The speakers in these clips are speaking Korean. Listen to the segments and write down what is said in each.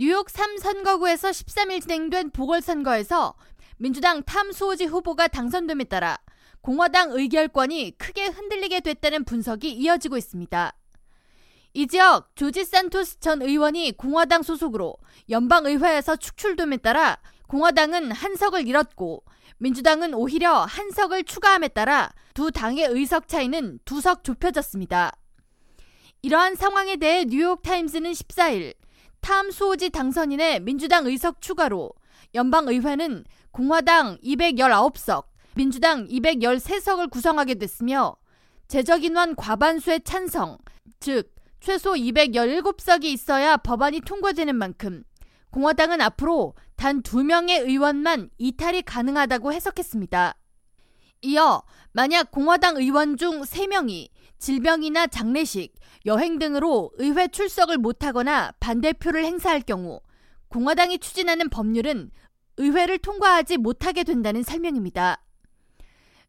뉴욕 3선거구에서 13일 진행된 보궐선거에서 민주당 탐수호지 후보가 당선됨에 따라 공화당 의결권이 크게 흔들리게 됐다는 분석이 이어지고 있습니다. 이 지역 조지 산토스 전 의원이 공화당 소속으로 연방의회에서 축출됨에 따라 공화당은 한 석을 잃었고 민주당은 오히려 한 석을 추가함에 따라 두 당의 의석 차이는 두 석 좁혀졌습니다. 이러한 상황에 대해 뉴욕타임스는 14일 탐 수호지 당선인의 민주당 의석 추가로 연방의회는 공화당 219석, 민주당 213석을 구성하게 됐으며 제적 인원 과반수의 찬성, 즉 최소 217석이 있어야 법안이 통과되는 만큼 공화당은 앞으로 단두 명의 의원만 이탈이 가능하다고 해석했습니다. 이어 만약 공화당 의원 중 3명이 질병이나 장례식, 여행 등으로 의회 출석을 못하거나 반대표를 행사할 경우 공화당이 추진하는 법률은 의회를 통과하지 못하게 된다는 설명입니다.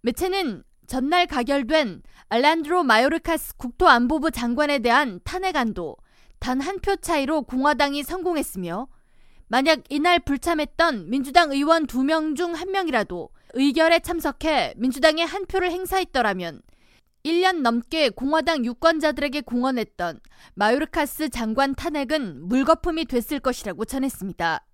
매체는 전날 가결된 알란드로 마요르카스 국토안보부 장관에 대한 탄핵안도 단 한 표 차이로 공화당이 성공했으며 만약 이날 불참했던 민주당 의원 두명중한 명이라도 의결에 참석해 민주당의 한 표를 행사했더라면 1년 넘게 공화당 유권자들에게 공언했던 마요르카스 장관 탄핵은 물거품이 됐을 것이라고 전했습니다.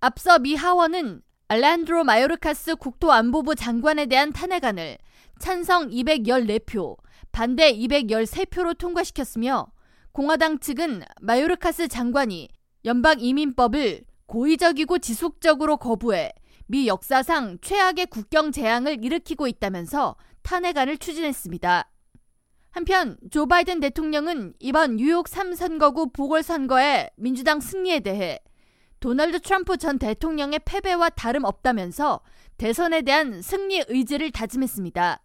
앞서 미 하원은 알란드로 마요르카스 국토안보부 장관에 대한 탄핵안을 찬성 214표, 반대 213표로 통과시켰으며 공화당 측은 마요르카스 장관이 연방 이민법을 고의적이고 지속적으로 거부해 미 역사상 최악의 국경 재앙을 일으키고 있다면서 탄핵안을 추진했습니다. 한편 조 바이든 대통령은 이번 뉴욕 3선거구 보궐선거의 민주당 승리에 대해 도널드 트럼프 전 대통령의 패배와 다름없다면서 대선에 대한 승리 의지를 다짐했습니다.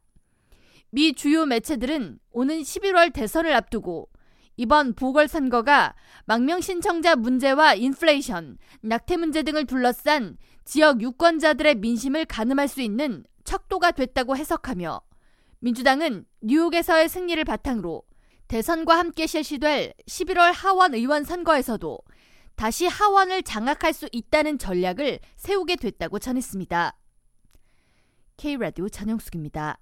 미 주요 매체들은 오는 11월 대선을 앞두고 이번 보궐선거가 망명 신청자 문제와 인플레이션, 낙태 문제 등을 둘러싼 지역 유권자들의 민심을 가늠할 수 있는 척도가 됐다고 해석하며 민주당은 뉴욕에서의 승리를 바탕으로 대선과 함께 실시될 11월 하원 의원 선거에서도 다시 하원을 장악할 수 있다는 전략을 세우게 됐다고 전했습니다. K라디오 전영숙입니다.